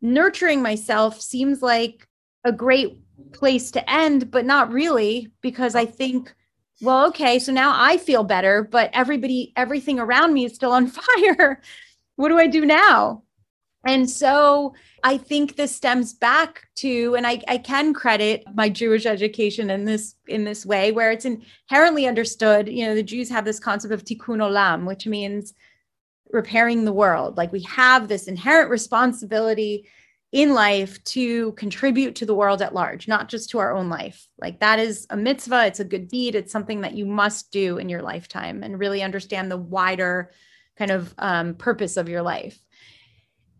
Nurturing myself seems like a great place to end, but not really, because I think, well, okay, so now I feel better, but everybody, everything around me is still on fire. what do I do now? And so I think this stems back to, and I, I can credit my Jewish education in this in this way, where it's inherently understood. You know, the Jews have this concept of tikkun olam, which means repairing the world. Like we have this inherent responsibility in life to contribute to the world at large, not just to our own life. Like that is a mitzvah, it's a good deed, it's something that you must do in your lifetime and really understand the wider kind of um, purpose of your life.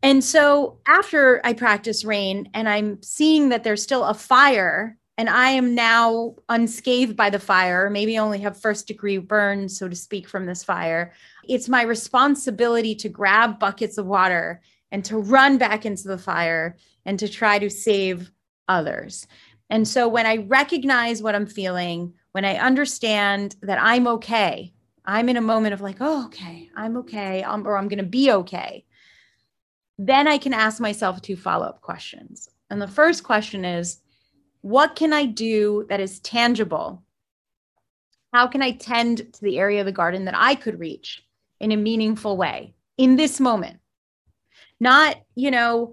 And so after I practice rain and I'm seeing that there's still a fire and I am now unscathed by the fire, maybe only have first degree burns, so to speak, from this fire, it's my responsibility to grab buckets of water and to run back into the fire and to try to save others. And so when I recognize what I'm feeling, when I understand that I'm okay, I'm in a moment of like, oh, okay, I'm okay, I'm, or I'm going to be okay then I can ask myself two follow up questions. And the first question is what can I do that is tangible? How can I tend to the area of the garden that I could reach in a meaningful way in this moment? Not, you know,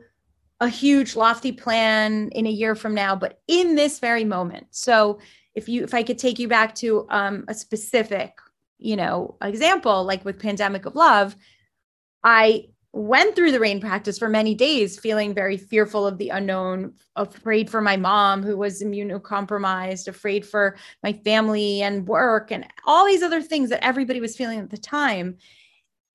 a huge lofty plan in a year from now, but in this very moment. So if you if I could take you back to um, a specific, you know, example, like with Pandemic of Love, I went through the rain practice for many days feeling very fearful of the unknown afraid for my mom who was immunocompromised afraid for my family and work and all these other things that everybody was feeling at the time.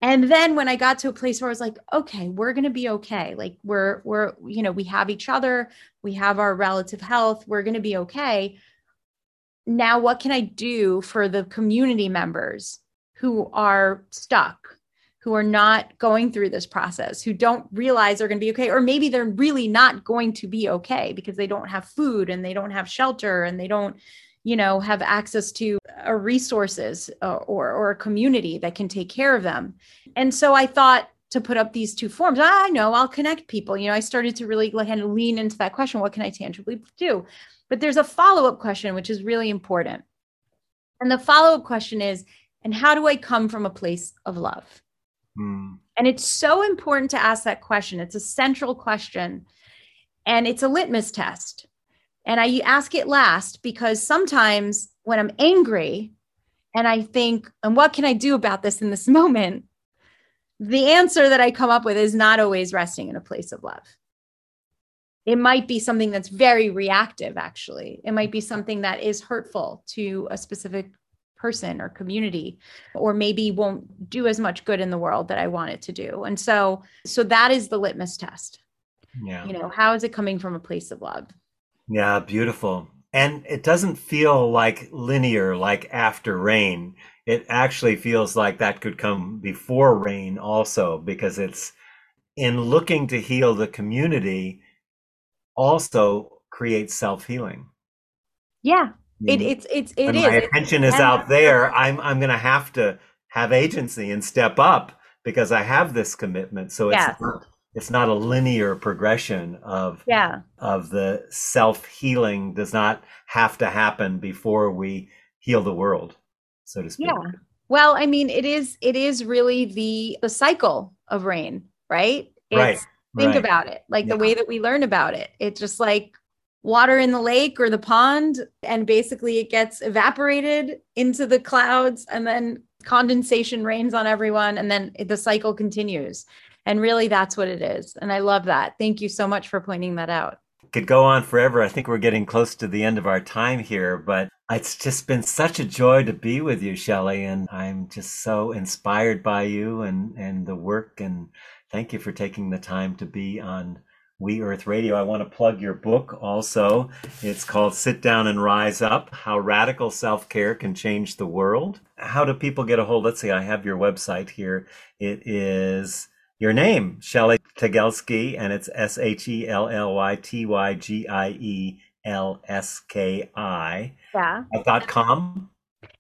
And then when i got to a place where i was like okay we're going to be okay. Like we're we're you know we have each other we have our relative health we're going to be okay. Now what can i do for the community members who are stuck who are not going through this process, who don't realize they're going to be okay, or maybe they're really not going to be okay because they don't have food and they don't have shelter and they don't, you know, have access to uh, resources uh, or, or a community that can take care of them. And so I thought to put up these two forms, I know I'll connect people. You know, I started to really kind of lean into that question what can I tangibly do? But there's a follow up question, which is really important. And the follow up question is, and how do I come from a place of love? Mm. And it's so important to ask that question. It's a central question and it's a litmus test. And I ask it last because sometimes when I'm angry and I think, and what can I do about this in this moment? The answer that I come up with is not always resting in a place of love. It might be something that's very reactive, actually. It might be something that is hurtful to a specific person or community or maybe won't do as much good in the world that I want it to do. And so so that is the litmus test. Yeah. You know, how is it coming from a place of love? Yeah, beautiful. And it doesn't feel like linear like after rain. It actually feels like that could come before rain also because it's in looking to heal the community also creates self-healing. Yeah, it, it's it's it when is. My attention is out there. I'm I'm going to have to have agency and step up because I have this commitment. So it's yeah. not, it's not a linear progression of yeah of the self healing does not have to happen before we heal the world, so to speak. Yeah. Well, I mean, it is it is really the the cycle of rain, right? It's, right. Think right. about it, like yeah. the way that we learn about it. It's just like water in the lake or the pond and basically it gets evaporated into the clouds and then condensation rains on everyone and then the cycle continues. And really that's what it is. And I love that. Thank you so much for pointing that out could go on forever. I think we're getting close to the end of our time here, but it's just been such a joy to be with you, Shelly, and I'm just so inspired by you and and the work and thank you for taking the time to be on We Earth Radio. I want to plug your book also. It's called Sit Down and Rise Up: How Radical Self-Care Can Change the World. How do people get a hold? Let's see. I have your website here. It is your name, Shelly Tygielski, and it's S H E L L Y T Y G I E L S K I. Yeah. Dot com.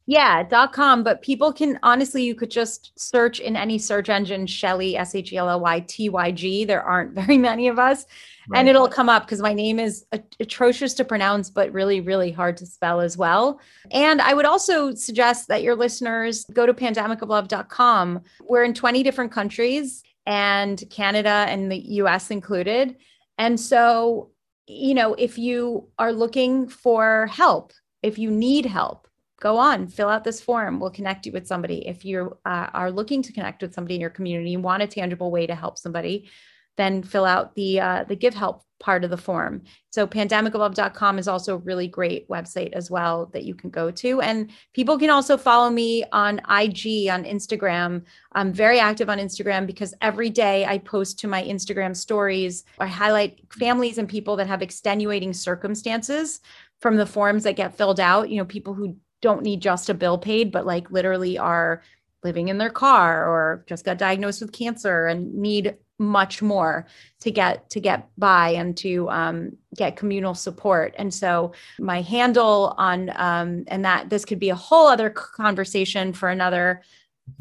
Yeah, dot com. But people can honestly, you could just search in any search engine Shelly, S H E L L Y T Y G. There aren't very many of us. Right. And it'll come up because my name is atrocious to pronounce, but really, really hard to spell as well. And I would also suggest that your listeners go to pandemicoflove.com. We're in 20 different countries and Canada and the US included. And so, you know, if you are looking for help, if you need help, go on, fill out this form. We'll connect you with somebody. If you uh, are looking to connect with somebody in your community, you want a tangible way to help somebody, then fill out the uh, the give help part of the form. So pandemicoflove.com is also a really great website as well that you can go to. And people can also follow me on IG, on Instagram. I'm very active on Instagram because every day I post to my Instagram stories. I highlight families and people that have extenuating circumstances from the forms that get filled out. You know, people who don't need just a bill paid, but like literally are living in their car or just got diagnosed with cancer and need much more to get to get by and to um, get communal support. And so my handle on um, and that this could be a whole other conversation for another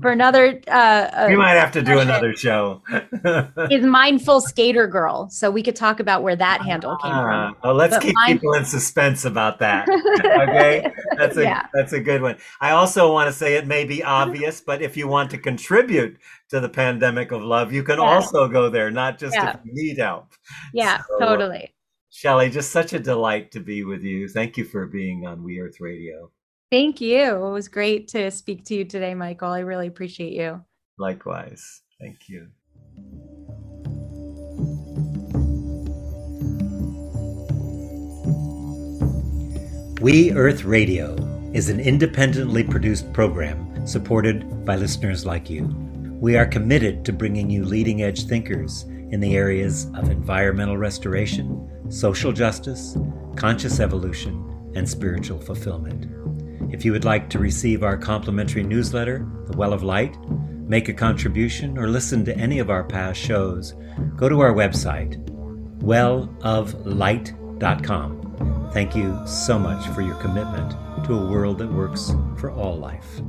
for another uh we might have to do another show is mindful skater girl so we could talk about where that handle came from oh let's but keep mind- people in suspense about that okay that's a yeah. that's a good one i also want to say it may be obvious but if you want to contribute to the pandemic of love you can yeah. also go there not just yeah. if you need help yeah so, totally Shelly, just such a delight to be with you. Thank you for being on We Earth Radio. Thank you. It was great to speak to you today, Michael. I really appreciate you. Likewise. Thank you. We Earth Radio is an independently produced program supported by listeners like you. We are committed to bringing you leading edge thinkers in the areas of environmental restoration, social justice, conscious evolution, and spiritual fulfillment. If you would like to receive our complimentary newsletter, The Well of Light, make a contribution, or listen to any of our past shows, go to our website, welloflight.com. Thank you so much for your commitment to a world that works for all life.